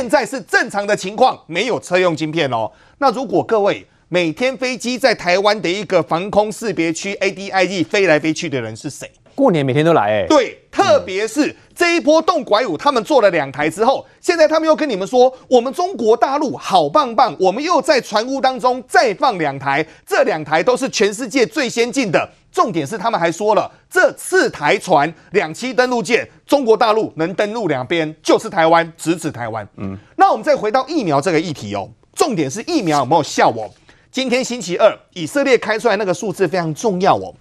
现在是正常的情况，没有车用晶片哦。那如果各位每天飞机在台湾的一个防空识别区 （ADID） 飞来飞去的人是谁？过年每天都来哎、欸，对，特别是这一波动拐五，他们做了两台之后，现在他们又跟你们说，我们中国大陆好棒棒，我们又在船坞当中再放两台，这两台都是全世界最先进的。重点是他们还说了，这次台船两栖登陆舰，中国大陆能登陆两边，就是台湾，直指台湾。嗯，那我们再回到疫苗这个议题哦，重点是疫苗有没有效哦？今天星期二，以色列开出来那个数字非常重要哦。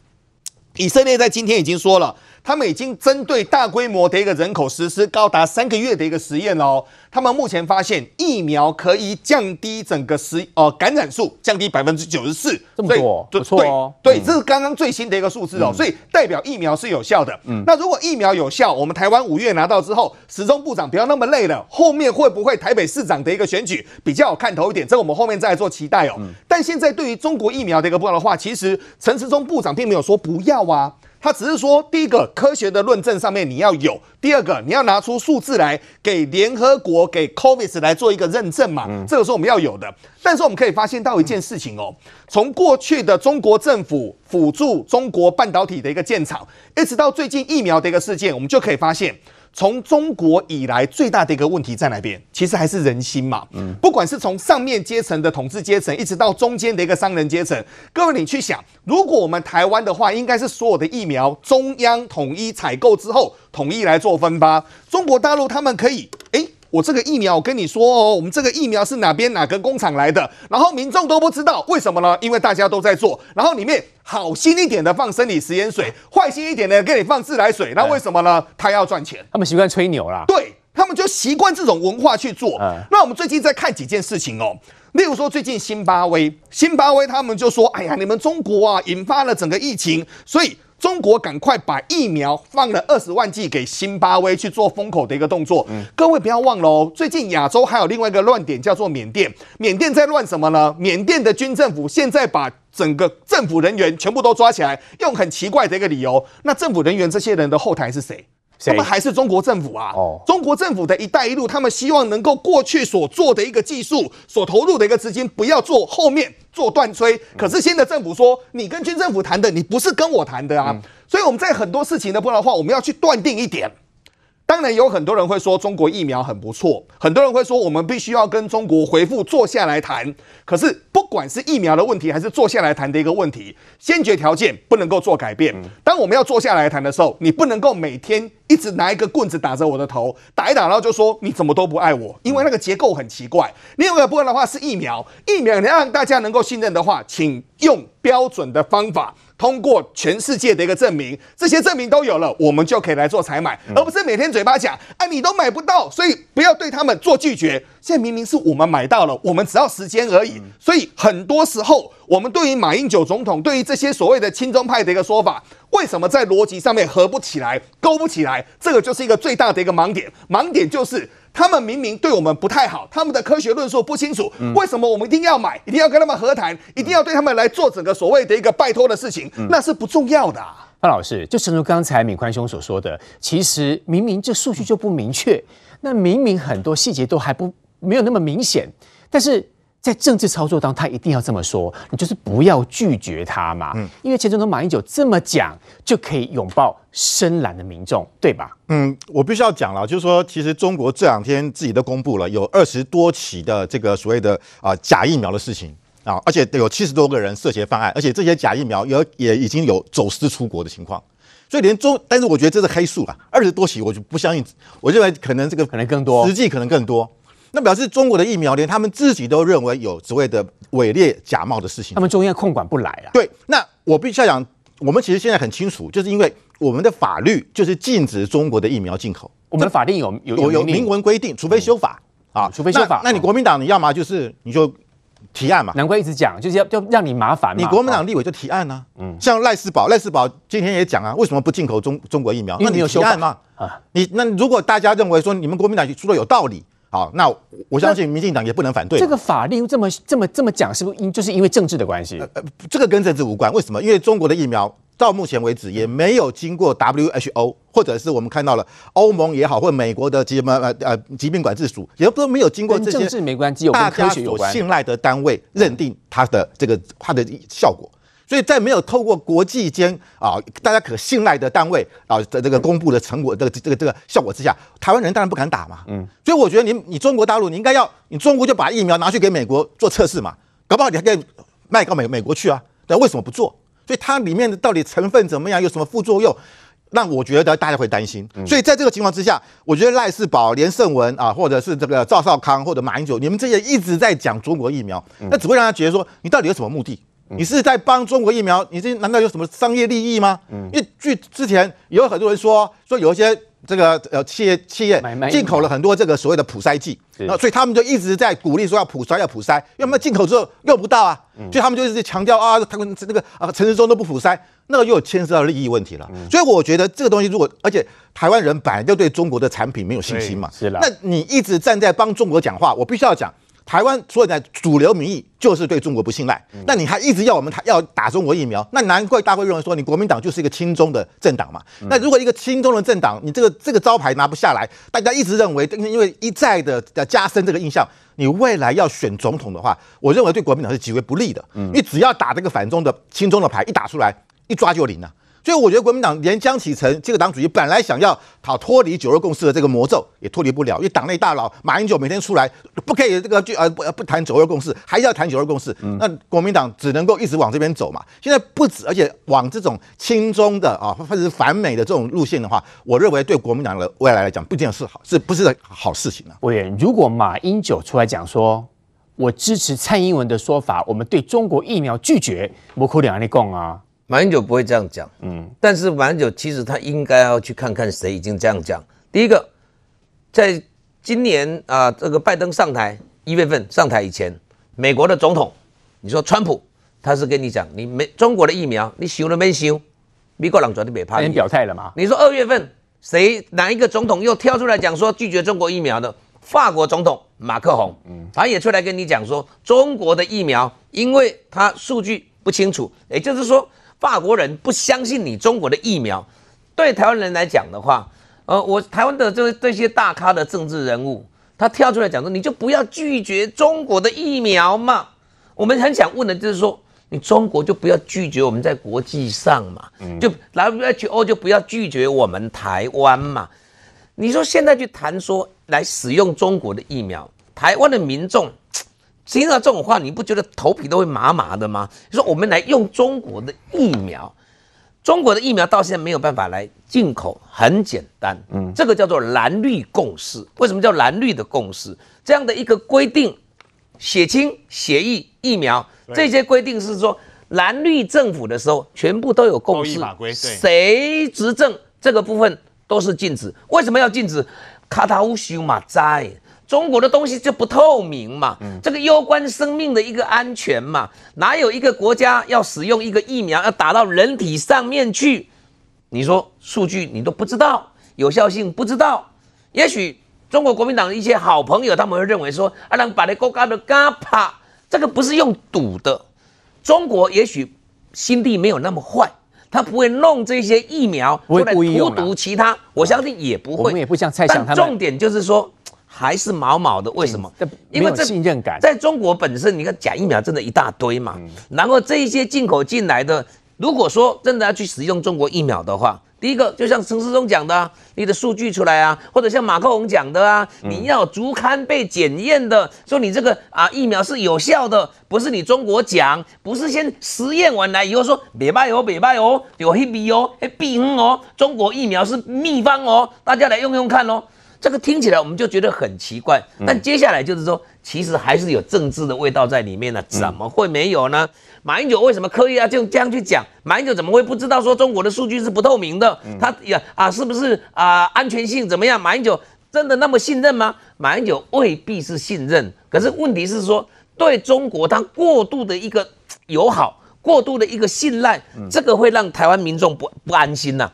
以色列在今天已经说了，他们已经针对大规模的一个人口实施高达三个月的一个实验哦。他们目前发现疫苗可以降低整个实呃感染数，降低百分之九十四，这么多，不错哦。对，这是刚刚最新的一个数字哦，所以代表疫苗是有效的。嗯，那如果疫苗有效，我们台湾五月拿到之后，时钟部长不要那么累了，后面会不会台北市长的一个选举比较有看头一点？这个我们后面再来做期待哦。但现在对于中国疫苗的一个部分的话，其实陈时中部长并没有说不要啊。他只是说，第一个科学的论证上面你要有，第二个你要拿出数字来给联合国、给 Covis 来做一个认证嘛，这个是我们要有的。但是我们可以发现到一件事情哦，从过去的中国政府辅助中国半导体的一个建厂，一直到最近疫苗的一个事件，我们就可以发现。从中国以来最大的一个问题在哪边？其实还是人心嘛。不管是从上面阶层的统治阶层，一直到中间的一个商人阶层，各位你去想，如果我们台湾的话，应该是所有的疫苗中央统一采购之后，统一来做分发。中国大陆他们可以，诶。我这个疫苗，我跟你说哦，我们这个疫苗是哪边哪个工厂来的，然后民众都不知道，为什么呢？因为大家都在做，然后里面好心一点的放生理食盐水，坏心一点的给你放自来水，那为什么呢？他要赚钱，他们习惯吹牛啦，对，他们就习惯这种文化去做。那我们最近在看几件事情哦，例如说最近新巴威，新巴威他们就说，哎呀，你们中国啊引发了整个疫情，所以。中国赶快把疫苗放了二十万剂给新巴威去做封口的一个动作。各位不要忘了哦，最近亚洲还有另外一个乱点，叫做缅甸。缅甸在乱什么呢？缅甸的军政府现在把整个政府人员全部都抓起来，用很奇怪的一个理由。那政府人员这些人的后台是谁？他们还是中国政府啊！哦，中国政府的一带一路，他们希望能够过去所做的一个技术、所投入的一个资金，不要做后面做断炊。可是新的政府说，你跟军政府谈的，你不是跟我谈的啊！所以我们在很多事情的不然的话，我们要去断定一点。当然有很多人会说中国疫苗很不错，很多人会说我们必须要跟中国回复坐下来谈。可是不管是疫苗的问题，还是坐下来谈的一个问题，先决条件不能够做改变。当我们要坐下来谈的时候，你不能够每天一直拿一个棍子打着我的头，打一打，然后就说你怎么都不爱我，因为那个结构很奇怪。另外一个部分的话是疫苗，疫苗你要让大家能够信任的话，请用标准的方法。通过全世界的一个证明，这些证明都有了，我们就可以来做采买，而不是每天嘴巴讲，哎，你都买不到，所以不要对他们做拒绝。现在明明是我们买到了，我们只要时间而已。所以很多时候，我们对于马英九总统，对于这些所谓的亲中派的一个说法，为什么在逻辑上面合不起来、勾不起来？这个就是一个最大的一个盲点。盲点就是。他们明明对我们不太好，他们的科学论述不清楚，为什么我们一定要买，一定要跟他们和谈，一定要对他们来做整个所谓的一个拜托的事情？那是不重要的啊。范老师，就正如刚才敏宽兄所说的，其实明明这数据就不明确，那明明很多细节都还不没有那么明显，但是。在政治操作当中，他一定要这么说，你就是不要拒绝他嘛。嗯，因为前总统马英九这么讲，就可以拥抱深蓝的民众，对吧？嗯，我必须要讲了，就是说，其实中国这两天自己都公布了有二十多起的这个所谓的啊假疫苗的事情啊，而且有七十多个人涉嫌犯案，而且这些假疫苗有也已经有走私出国的情况，所以连中，但是我觉得这是黑数啊，二十多起我就不相信，我认为可能这个可能更多，实际可能更多。那表示中国的疫苗连他们自己都认为有所谓的伪劣假冒的事情，他们中央控管不来啊。对，那我必须要讲，我们其实现在很清楚，就是因为我们的法律就是禁止中国的疫苗进口。我们的法令有有有有明文规定，除非修法、嗯、啊，除非修法。那，那你国民党你要么就是你就提案嘛，难怪一直讲就是要要让你麻烦。你国民党立委就提案呢、啊，嗯，像赖世宝，赖世宝今天也讲啊，为什么不进口中中国疫苗？那你有提案嘛啊，你那如果大家认为说你们国民党说的有道理。好，那我相信民进党也不能反对。这个法令这么这么这么讲，是不是因就是因为政治的关系？呃，这个跟政治无关。为什么？因为中国的疫苗到目前为止也没有经过 WHO 或者是我们看到了欧盟也好，或美国的疾呃呃疾病管制署也都没有经过这些政治没关系大家所信赖的单位认定它的这个它的效果。所以在没有透过国际间啊大家可信赖的单位啊的这个公布的成果这个这个这个效果之下，台湾人当然不敢打嘛。嗯，所以我觉得你你中国大陆你应该要你中国就把疫苗拿去给美国做测试嘛，搞不好你还可以卖到美美国去啊。但为什么不做？所以它里面的到底成分怎么样，有什么副作用？让我觉得大家会担心。所以在这个情况之下，我觉得赖世宝、连胜文啊，或者是这个赵少康或者马英九，你们这些一直在讲中国疫苗，那只会让他觉得说你到底有什么目的？你是在帮中国疫苗？你这难道有什么商业利益吗？嗯，因为据之前也有很多人说，说有一些这个呃企业企业进口了很多这个所谓的普筛剂，那所以他们就一直在鼓励说要普筛要普筛，因为他们进口之后用不到啊，所以他们就一直强调啊，他们这个啊陈时中都不普筛，那个又有牵涉到利益问题了。所以我觉得这个东西如果而且台湾人本来就对中国的产品没有信心嘛，是了，那你一直站在帮中国讲话，我必须要讲。台湾所有的主流民意就是对中国不信赖，那你还一直要我们要打中国疫苗，那难怪大家会认为说你国民党就是一个亲中的政党嘛。那如果一个亲中的政党，你这个这个招牌拿不下来，大家一直认为，因为一再的加深这个印象，你未来要选总统的话，我认为对国民党是极为不利的。因为只要打这个反中的亲中的牌一打出来，一抓就灵了。所以我觉得国民党连江启臣这个党主席本来想要讨脱离九二共识的这个魔咒，也脱离不了，因为党内大佬马英九每天出来不可以这个就呃不不谈九二共识，还要谈九二共识，那国民党只能够一直往这边走嘛。现在不止，而且往这种亲中的啊或者是反美的这种路线的话，我认为对国民党的未来来讲不一定是好，是不是好事情呢？委员，如果马英九出来讲说，我支持蔡英文的说法，我们对中国疫苗拒绝，我可能你讲啊。马英九不会这样讲，嗯，但是马英九其实他应该要去看看谁已经这样讲。第一个，在今年啊，这个拜登上台一月份上台以前，美国的总统，你说川普，他是跟你讲，你没中国的疫苗，你修了没修？美国人绝对没怕。已经表态了吗？你说二月份谁哪一个总统又跳出来讲说拒绝中国疫苗的？法国总统马克宏，嗯，他也出来跟你讲说，中国的疫苗，因为他数据不清楚，也就是说。法国人不相信你中国的疫苗，对台湾人来讲的话，呃，我台湾的这这些大咖的政治人物，他跳出来讲说，你就不要拒绝中国的疫苗嘛。我们很想问的就是说，你中国就不要拒绝我们在国际上嘛，就 WHO 就不要拒绝我们台湾嘛。你说现在去谈说来使用中国的疫苗，台湾的民众。听到这种话，你不觉得头皮都会麻麻的吗？你说我们来用中国的疫苗，中国的疫苗到现在没有办法来进口，很简单，嗯，这个叫做蓝绿共识。为什么叫蓝绿的共识？这样的一个规定，血清、血液、疫苗这些规定是说蓝绿政府的时候全部都有共识，谁执政这个部分都是禁止。为什么要禁止？卡塔乌修马在。中国的东西就不透明嘛，这个攸关生命的一个安全嘛，哪有一个国家要使用一个疫苗要打到人体上面去？你说数据你都不知道，有效性不知道。也许中国国民党的一些好朋友他们会认为说，啊，让把那国家的嘎帕，这个不是用赌的。中国也许心地没有那么坏，他不会弄这些疫苗出来荼毒其他，我相信也不会。我们也不像蔡想他们。重点就是说。还是毛毛的，为什么？因为这信任感，在中国本身，你看假疫苗真的一大堆嘛。然后这一些进口进来的，如果说真的要去使用中国疫苗的话，第一个就像陈世忠讲的啊，你的数据出来啊，或者像马克宏讲的啊，你要足刊被检验的，说你这个啊疫苗是有效的，不是你中国讲，不是先实验完来以后说别卖哦，别卖哦，有黑笔哦，黑笔哦，中国疫苗是秘方哦，大家来用用看哦。这个听起来我们就觉得很奇怪，但接下来就是说，其实还是有政治的味道在里面呢，怎么会没有呢？马英九为什么刻意要就这样去讲？马英九怎么会不知道说中国的数据是不透明的？他呀啊，是不是啊安全性怎么样？马英九真的那么信任吗？马英九未必是信任，可是问题是说对中国他过度的一个友好，过度的一个信赖，这个会让台湾民众不不安心呐。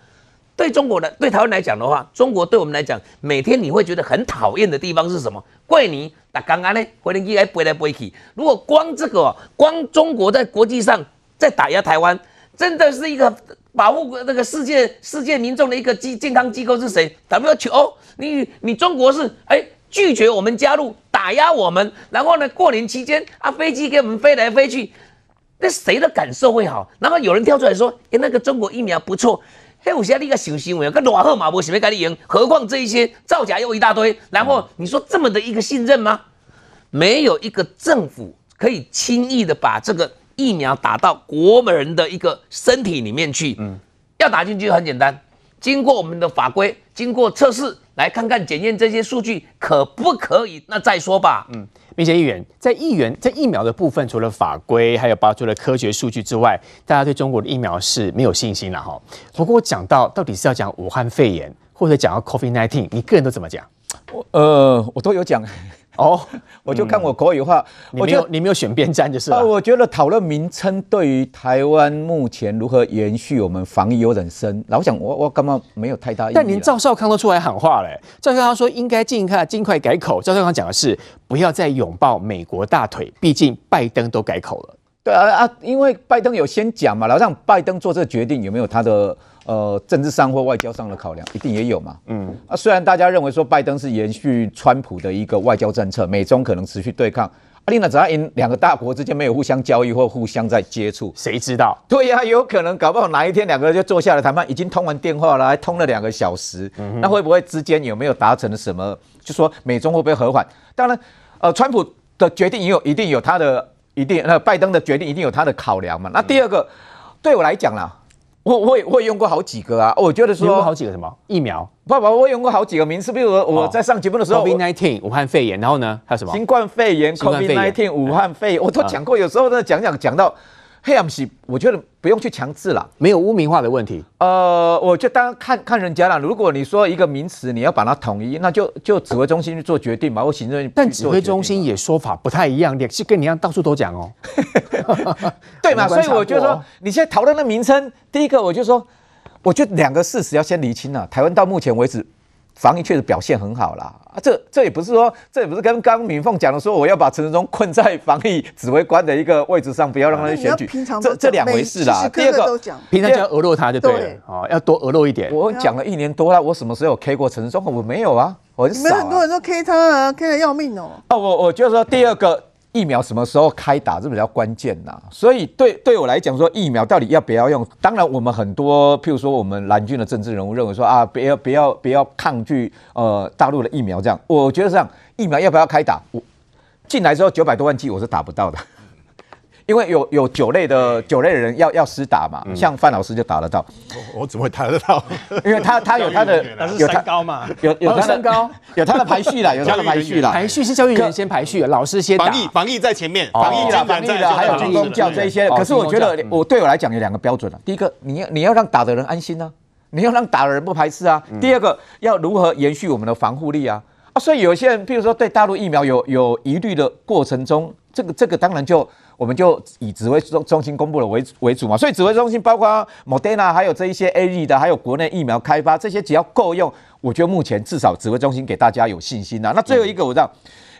对中国的对台湾来讲的话，中国对我们来讲，每天你会觉得很讨厌的地方是什么？怪你打刚刚呢，回来飞来飞去。如果光这个，光中国在国际上在打压台湾，真的是一个保护那个世界世界民众的一个机健康机构是谁？WHO？你你中国是哎拒绝我们加入，打压我们，然后呢过年期间啊飞机给我们飞来飞去，那谁的感受会好？然后有人跳出来说，哎那个中国疫苗不错，嘿我现在立个小新闻，跟罗赫马博准备跟你赢，何况这一些造假又一大堆，然后你说这么的一个信任吗？没有一个政府可以轻易的把这个。疫苗打到国人的一个身体里面去，嗯，要打进去很简单，经过我们的法规，经过测试，来看看检验这些数据可不可以，那再说吧。嗯，明贤议员在议员在疫苗的部分，除了法规，还有包括了科学数据之外，大家对中国的疫苗是没有信心了哈。不过讲到到底是要讲武汉肺炎，或者讲到 COVID-19，你个人都怎么讲？我呃，我都有讲。哦，我就看我国语话，嗯、我觉得你没有选边站就是了。我觉得讨论名称对于台湾目前如何延续我们防疫有点深。老实讲，我我干嘛没有太大意义。但连赵少康都出来喊话嘞，赵少康说应该尽快尽快改口。赵少康讲的是不要再拥抱美国大腿，毕竟拜登都改口了。对啊啊，因为拜登有先讲嘛，然后让拜登做这个决定有没有他的？呃，政治上或外交上的考量一定也有嘛。嗯，啊，虽然大家认为说拜登是延续川普的一个外交政策，美中可能持续对抗，阿丽娜只要因两个大国之间没有互相交易或互相在接触，谁知道？对呀、啊，有可能搞不好哪一天两个人就坐下来谈判，已经通完电话了，还通了两个小时，嗯、那会不会之间有没有达成了什么？就说美中会不会和缓？当然，呃，川普的决定也有一定有他的一定，那拜登的决定一定有他的考量嘛。那第二个，嗯、对我来讲啦。我我也我也用过好几个啊，我觉得说用过好几个什么疫苗？爸爸，我用过好几个名词，比如说我在上节目的时候，COVID-19 武汉肺炎，然后呢还有什么？新冠肺炎 COVID nineteen 武汉肺炎，我都讲过。有时候呢讲讲讲到黑暗系，我觉得不用去强制了，没有污名化的问题。呃，我就当看看人家了。如果你说一个名词，你要把它统一，那就就指挥中心去做决定嘛，或行政。但指挥中心也说法不太一样，也是跟你一样到处都讲哦。对嘛？所以我就说，你现在讨论的名称，第一个我就说。我觉得两个事实要先厘清啊。台湾到目前为止，防疫确实表现很好啦。啊，这这也不是说，这也不是跟刚刚敏凤讲的说，我要把陈时中困在防疫指挥官的一个位置上，不要让他去选举。这这两回事啦。第二个，平常就要讹落他就对了，对哦，要多讹落一点。我讲了一年多了，我什么时候有 K 过陈时中？我没有啊，我很少、啊。没很多人都 K 他啊，K 的要命哦。哦，我我就说第二个。疫苗什么时候开打是比较关键呐，所以对对我来讲说，疫苗到底要不要用？当然，我们很多譬如说我们蓝军的政治人物认为说啊，不要不要不要抗拒呃大陆的疫苗这样，我觉得这样疫苗要不要开打？我进来之后九百多万剂我是打不到的。因为有有酒类的酒类的人要要施打嘛，像范老师就打得到。我我怎么会打得到？因为他他有他的有身高嘛，有有他身高，有他的排序啦，有他的排序啦。排序是教育人员先排序，老师先打。防疫防疫在前面，防疫啦，防疫啦，还有军公教这些。可是我觉得我对我来讲有两个标准了。第一个，你要你要让打的人安心啊，你要让打的人不排斥啊。第二个，要如何延续我们的防护力啊？啊，所以有些人，譬如说对大陆疫苗有有疑虑的过程中，这个这个当然就。我们就以指挥中中心公布的为为主嘛，所以指挥中心包括 Moderna 还有这一些 AZ 的，还有国内疫苗开发这些，只要够用，我觉得目前至少指挥中心给大家有信心呐。那最后一个我知道，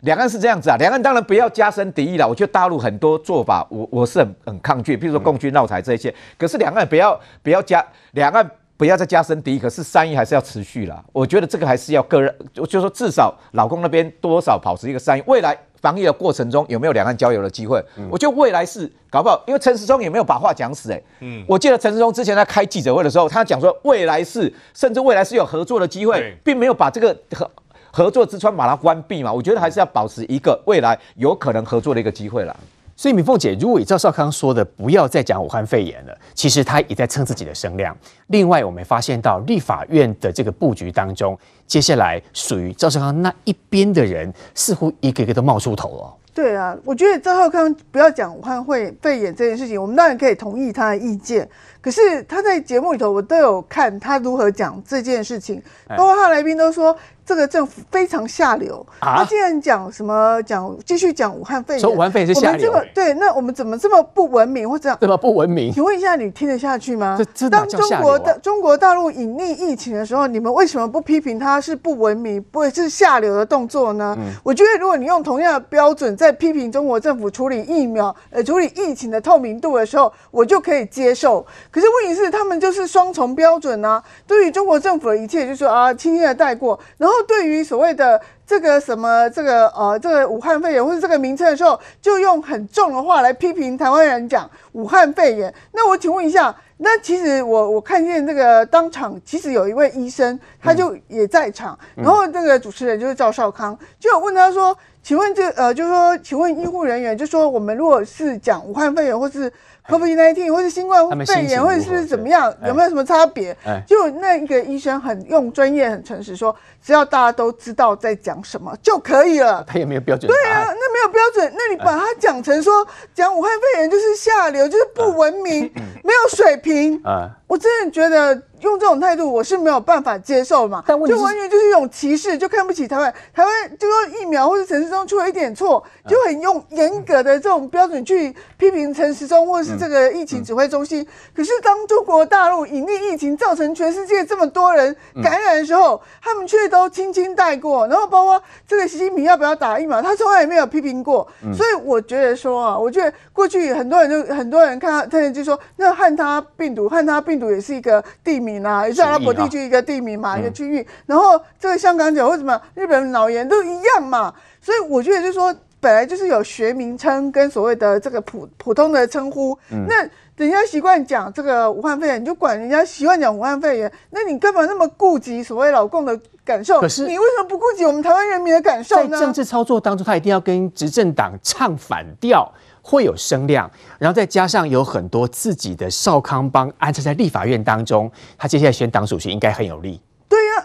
两岸是这样子啊，两岸当然不要加深敌意了。我觉得大陆很多做法，我我是很很抗拒，譬如说共军闹台这一些。可是两岸不要不要加，两岸不要再加深敌意，可是善意还是要持续啦。我觉得这个还是要个人，就就说至少老公那边多少保持一个善意，未来。防疫的过程中有没有两岸交流的机会？嗯、我觉得未来是搞不好，因为陈时中也没有把话讲死哎、欸。嗯，我记得陈时中之前在开记者会的时候，他讲说未来是甚至未来是有合作的机会，对并没有把这个合合作之窗把它关闭嘛。我觉得还是要保持一个未来有可能合作的一个机会啦。所以敏凤姐，如果以赵少康说的，不要再讲武汉肺炎了，其实他也在蹭自己的声量。另外，我们发现到立法院的这个布局当中，接下来属于赵少康那一边的人，似乎一个一个都冒出头了。对啊，我觉得赵少康不要讲武汉会肺炎这件事情，我们当然可以同意他的意见。可是他在节目里头，我都有看他如何讲这件事情，包括他来宾都说，这个政府非常下流。啊、他竟然讲什么讲继续讲武汉肺炎，说武汉肺炎是下流。对，那我们怎么这么不文明或者这么不文明？请问一下，你听得下去吗？这当中国的中国大陆隐匿疫情的时候，你们为什么不批评他是不文明，不是下流的动作呢？嗯、我觉得，如果你用同样的标准在批评中国政府处理疫苗、呃处理疫情的透明度的时候，我就可以接受。可是问题是，他们就是双重标准啊！对于中国政府的一切，就是说啊，轻轻的带过；然后对于所谓的这个什么这个呃这个武汉肺炎或者这个名称的时候，就用很重的话来批评台湾人讲武汉肺炎。那我请问一下，那其实我我看见这个当场，其实有一位医生，他就也在场，然后这个主持人就是赵少康，就有问他说。请问这呃，就是说，请问医护人员，就是说，我们如果是讲武汉肺炎，或是 COVID-19，或是新冠肺炎，或者是怎么样，有没有什么差别？就那一个医生很用专业、很诚实说，只要大家都知道在讲什么就可以了。他也没有标准。对啊，那没有标准，那你把它讲成说讲武汉肺炎就是下流，就是不文明，没有水平啊！我真的觉得。用这种态度，我是没有办法接受嘛，就完全就是一种歧视，就看不起台湾。台湾就说疫苗或者陈时中出了一点错，就很用严格的这种标准去批评陈时中或者是这个疫情指挥中心。可是当中国大陆隐匿疫情，造成全世界这么多人感染的时候，他们却都轻轻带过。然后包括这个习近平要不要打疫苗，他从来也没有批评过。所以我觉得说啊，我觉得过去很多人就很多人看到，他就说那汉他病毒，汉他病毒也是一个地名。也是阿拉伯地区一个地名嘛，一个区域。然后这个香港脚或什么日本脑炎都一样嘛，所以我觉得就是说，本来就是有学名称跟所谓的这个普普通的称呼。那人家习惯讲这个武汉肺炎，你就管人家习惯讲武汉肺炎，那你干嘛那么顾及所谓老共的感受？可是你为什么不顾及我们台湾人民的感受呢？在政治操作当中，他一定要跟执政党唱反调。会有声量，然后再加上有很多自己的少康帮安插在立法院当中，他接下来选党主席应该很有利。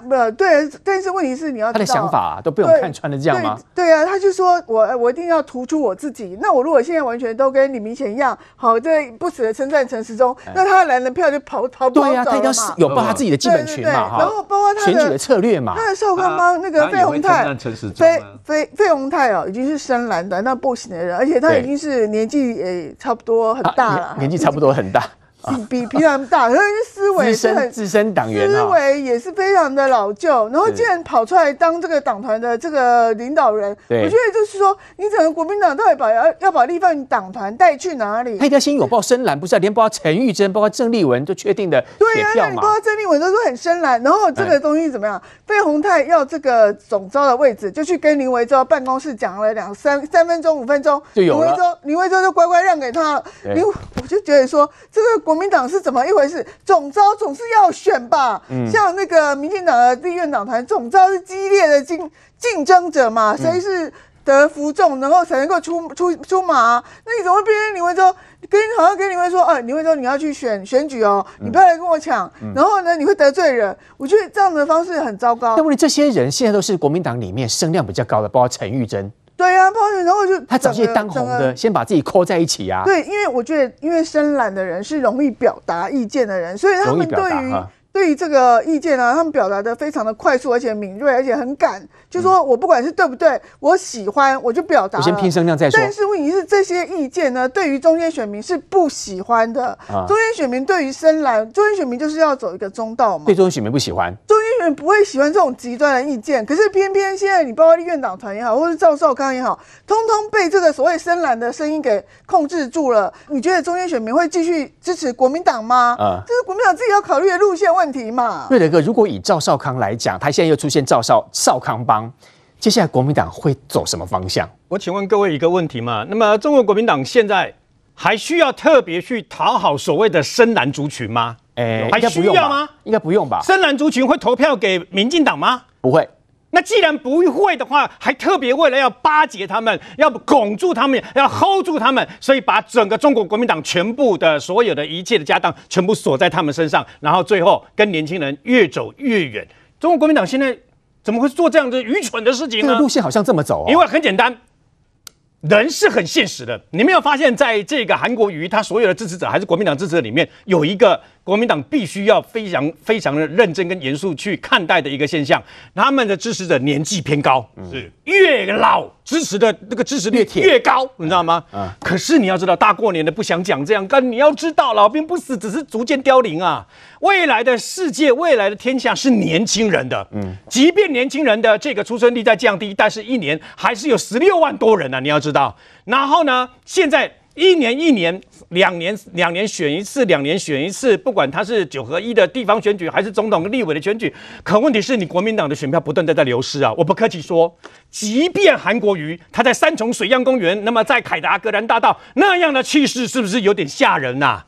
不，对，但是问题是你要他的想法、啊、都被我们看穿了，这样吗？对呀、啊，他就说我我一定要突出我自己。那我如果现在完全都跟李明贤一样，好，这不死的称赞陈时中，那他蓝的票就跑跑不对呀、啊，他一定要有报他自己的基本群嘛，然后包括他的选举的策略嘛，他的少康帮那个费鸿泰，费费费鸿泰哦，已经是深蓝的那不行的人，而且他已经是年纪也差不多很大了，年纪差不多很大。比平常大，可是思维是很资深党员，思维也是非常的老旧，然后竟然跑出来当这个党团的这个领导人，我觉得就是说，你整个国民党到底把要要把立法院党团带去哪里？他一定要先拥抱深蓝，不是、啊？连包括陈玉珍，包括郑丽文都确定的，对啊，那你包括郑丽文都说很深蓝，然后这个东西怎么样？费鸿泰要这个总招的位置，就去跟林维洲办公室讲了两三三分钟五分钟，就有了。林维洲林维洲就乖乖让给他了，林我就觉得说这个。国民党是怎么一回事？总招总是要选吧，嗯、像那个民进党的立院党团总招是激烈的竞竞争者嘛，谁是得服众，然后才能够出出出马、啊？那你怎么会变成李维洲？跟好像跟李维说，哎，李维洲你要去选选举哦，你不要来跟我抢，嗯、然后呢，你会得罪人。我觉得这样的方式很糟糕。但问题这些人现在都是国民党里面声量比较高的，包括陈玉珍。对呀、啊，然后就他找些当红的，先把自己扣在一起啊。对，因为我觉得，因为深蓝的人是容易表达意见的人，所以他们对于。对于这个意见啊，他们表达的非常的快速，而且敏锐，而且很敢。就说我不管是对不对，我喜欢我就表达。我先拼声量再说。但是问题是，这些意见呢，对于中间选民是不喜欢的。啊、中间选民对于深蓝，中间选民就是要走一个中道嘛。对中间选民不喜欢。中间选民不会喜欢这种极端的意见，可是偏偏现在你包括立院党团也好，或是赵少康也好，通通被这个所谓深蓝的声音给控制住了。你觉得中间选民会继续支持国民党吗？啊，这是国民党自己要考虑的路线问题嘛。瑞德哥，如果以赵少康来讲，他现在又出现赵少少康帮，接下来国民党会走什么方向？我请问各位一个问题嘛？那么中国国民党现在还需要特别去讨好所谓的深蓝族群吗？哎、欸，还需要吗？应该不用吧？深蓝族群会投票给民进党吗？不会。那既然不会的话，还特别为了要巴结他们，要拱住他们，要 hold 住他们，所以把整个中国国民党全部的所有的一切的家当全部锁在他们身上，然后最后跟年轻人越走越远。中国国民党现在怎么会做这样的愚蠢的事情呢？这个路线好像这么走，因为很简单。人是很现实的，你没有发现，在这个韩国瑜他所有的支持者还是国民党支持者里面，有一个国民党必须要非常非常的认真跟严肃去看待的一个现象。他们的支持者年纪偏高，是越老支持的那个支持率越高，你知道吗？啊，可是你要知道，大过年的不想讲这样，但你要知道，老兵不死，只是逐渐凋零啊。未来的世界，未来的天下是年轻人的，嗯，即便年轻人的这个出生率在降低，但是一年还是有十六万多人呢，啊，你要知道。然后呢，现在。一年一年，两年两年选一次，两年选一次，不管他是九合一的地方选举，还是总统跟立委的选举，可问题是你国民党的选票不断的在流失啊！我不客气说，即便韩国瑜他在三重水漾公园，那么在凯达格兰大道那样的气势，是不是有点吓人呐、啊？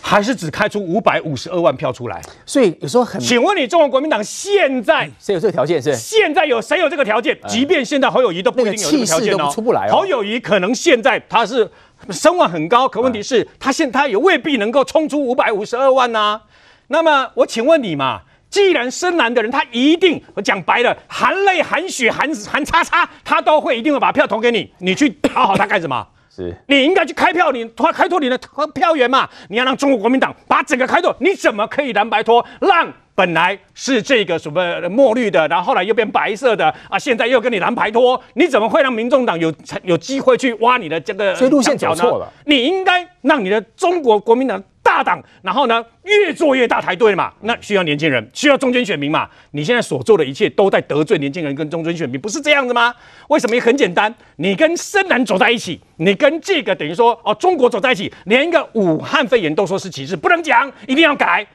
还是只开出五百五十二万票出来？所以有时候很，请问你中国国民党现在谁有这个条件？是现在有谁有这个条件？即便现在侯友谊都不一定有这个条件哦，出不来哦。侯友谊可能现在他是。声望很高，可问题是，他现他也未必能够冲出五百五十二万呐、啊。那么我请问你嘛，既然深蓝的人他一定，我讲白了，含泪含血含含叉叉，他都会一定会把票投给你，你去讨好他干什么？是你应该去开票，你开开拓你的票源嘛。你要让中国国民党把整个开拓，你怎么可以蓝白拖让？本来是这个什么墨绿的，然后后来又变白色的啊，现在又跟你蓝白拖，你怎么会让民众党有有机会去挖你的这个？所以路线走错了。你应该让你的中国国民党大党，然后呢越做越大，才对嘛。那需要年轻人，需要中间选民嘛。你现在所做的一切都在得罪年轻人跟中间选民，不是这样子吗？为什么？也很简单，你跟深蓝走在一起，你跟这个等于说哦中国走在一起，连一个武汉肺炎都说是歧视，不能讲，一定要改。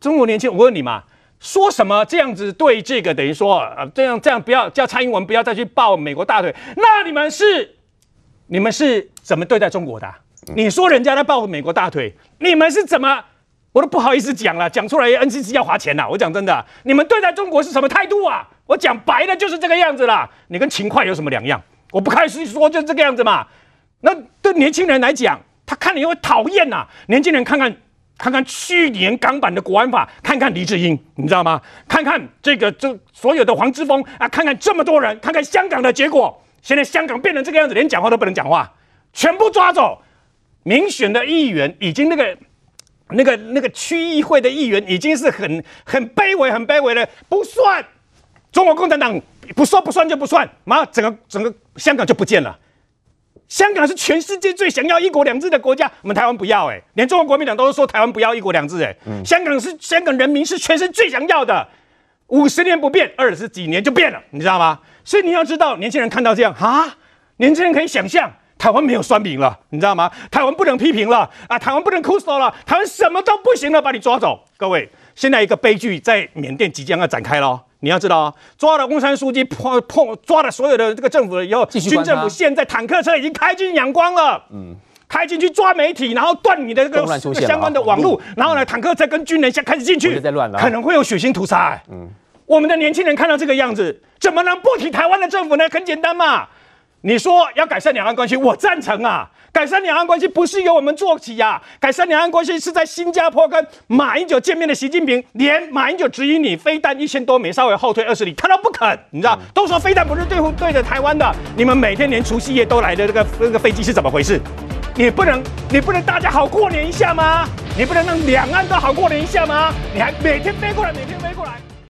中国年轻，我问你嘛，说什么这样子对这个等于说呃这样这样不要叫蔡英文不要再去抱美国大腿，那你们是你们是怎么对待中国的？你说人家在抱美国大腿，你们是怎么我都不好意思讲了，讲出来 NCC 要花钱呐！我讲真的，你们对待中国是什么态度啊？我讲白了就是这个样子啦，你跟勤快有什么两样？我不开始说就这个样子嘛。那对年轻人来讲，他看你会讨厌呐。年轻人看看。看看去年港版的国安法，看看黎智英，你知道吗？看看这个这所有的黄之锋啊，看看这么多人，看看香港的结果，现在香港变成这个样子，连讲话都不能讲话，全部抓走。民选的议员已经那个那个那个区议会的议员已经是很很卑微很卑微了，不算。中国共产党不说不算就不算，妈整个整个香港就不见了。香港是全世界最想要一国两制的国家，我们台湾不要哎、欸，连中国国民党都是说台湾不要一国两制哎、欸，嗯、香港是香港人民是全世界最想要的，五十年不变，二十几年就变了，你知道吗？所以你要知道，年轻人看到这样啊，年轻人可以想象，台湾没有酸民了，你知道吗？台湾不能批评了啊，台湾不能哭诉了，台湾什么都不行了，把你抓走，各位，现在一个悲剧在缅甸即将要展开了。你要知道啊，抓了翁山书记，碰碰抓了所有的这个政府了以后，军政府现在坦克车已经开进仰光了，嗯，开进去抓媒体，然后断你的这个相关的网络，然后呢，坦克车跟军人先开始进去，可能会有血腥屠杀。嗯，我们的年轻人看到这个样子，怎么能不提台湾的政府呢？很简单嘛，你说要改善两岸关系，我赞成啊。改善两岸关系不是由我们做起呀、啊，改善两岸关系是在新加坡跟马英九见面的习近平，连马英九指引你飞弹一千多枚稍微后退二十里，他都不肯，你知道？都说飞弹不是对付对着台湾的，你们每天连除夕夜都来的这个这个飞机是怎么回事？你不能你不能大家好过年一下吗？你不能让两岸都好过年一下吗？你还每天飞过来，每天飞过来。